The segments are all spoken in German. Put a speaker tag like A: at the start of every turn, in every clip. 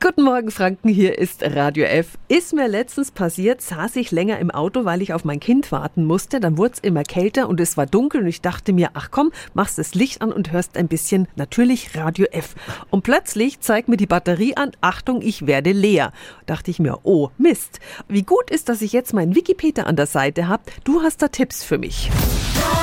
A: Guten Morgen, Franken. Hier ist Radio F. Ist mir letztens passiert, saß ich länger im Auto, weil ich auf mein Kind warten musste. Dann wurde es immer kälter und es war dunkel und ich dachte mir, ach komm, machst das Licht an und hörst ein bisschen natürlich Radio F. Und plötzlich zeigt mir die Batterie an, Achtung, ich werde leer. Dachte ich mir, oh Mist. Wie gut ist, dass ich jetzt meinen Wikipedia an der Seite habe. Du hast da Tipps für mich.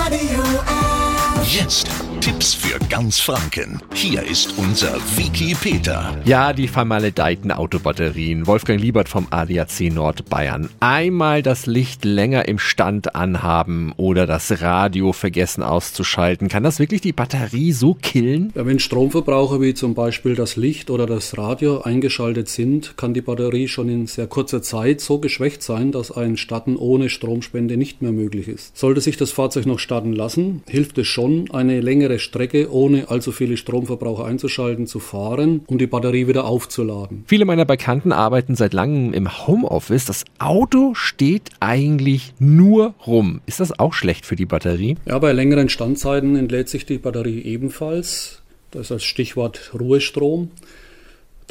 B: Radio F.
C: Jetzt Tipps für ganz Franken. Hier ist unser Wiki Peter.
D: Ja, die vermaledeiten Autobatterien. Wolfgang Liebert vom ADAC Nordbayern. Einmal das Licht länger im Stand anhaben oder das Radio vergessen auszuschalten. Kann das wirklich die Batterie so killen?
E: Ja, wenn Stromverbraucher wie zum Beispiel das Licht oder das Radio eingeschaltet sind, kann die Batterie schon in sehr kurzer Zeit so geschwächt sein, dass ein Starten ohne Stromspende nicht mehr möglich ist. Sollte sich das Fahrzeug noch starten lassen, hilft es schon, eine längere Strecke ohne allzu viele Stromverbraucher einzuschalten zu fahren, um die Batterie wieder aufzuladen.
D: Viele meiner Bekannten arbeiten seit langem im Homeoffice. Das Auto steht eigentlich nur rum. Ist das auch schlecht für die Batterie?
E: Ja, bei längeren Standzeiten entlädt sich die Batterie ebenfalls. Das ist das Stichwort Ruhestrom.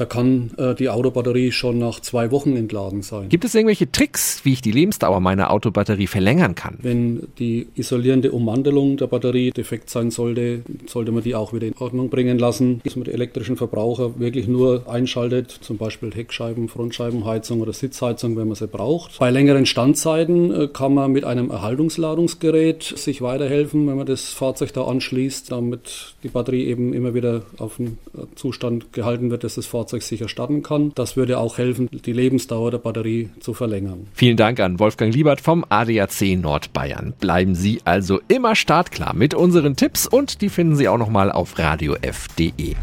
E: Da kann äh, die Autobatterie schon nach zwei Wochen entladen sein.
D: Gibt es irgendwelche Tricks, wie ich die Lebensdauer meiner Autobatterie verlängern kann?
E: Wenn die isolierende Ummantelung der Batterie defekt sein sollte, sollte man die auch wieder in Ordnung bringen lassen. Dass man den elektrischen Verbraucher wirklich nur einschaltet, zum Beispiel Heckscheiben, Frontscheibenheizung oder Sitzheizung, wenn man sie braucht. Bei längeren Standzeiten äh, kann man mit einem Erhaltungsladungsgerät sich weiterhelfen, wenn man das Fahrzeug da anschließt, damit die Batterie eben immer wieder auf den Zustand gehalten wird, dass das Fahrzeug sicher starten kann. Das würde auch helfen, die Lebensdauer der Batterie zu verlängern.
D: Vielen Dank an Wolfgang Liebert vom ADAC Nordbayern. Bleiben Sie also immer startklar mit unseren Tipps und die finden Sie auch nochmal auf radiof.de.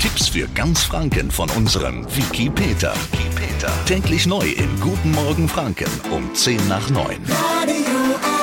C: Tipps für ganz Franken von unserem Wiki Peter. Wiki Peter. Täglich neu in Guten Morgen Franken um 10 nach 9.
B: Radio.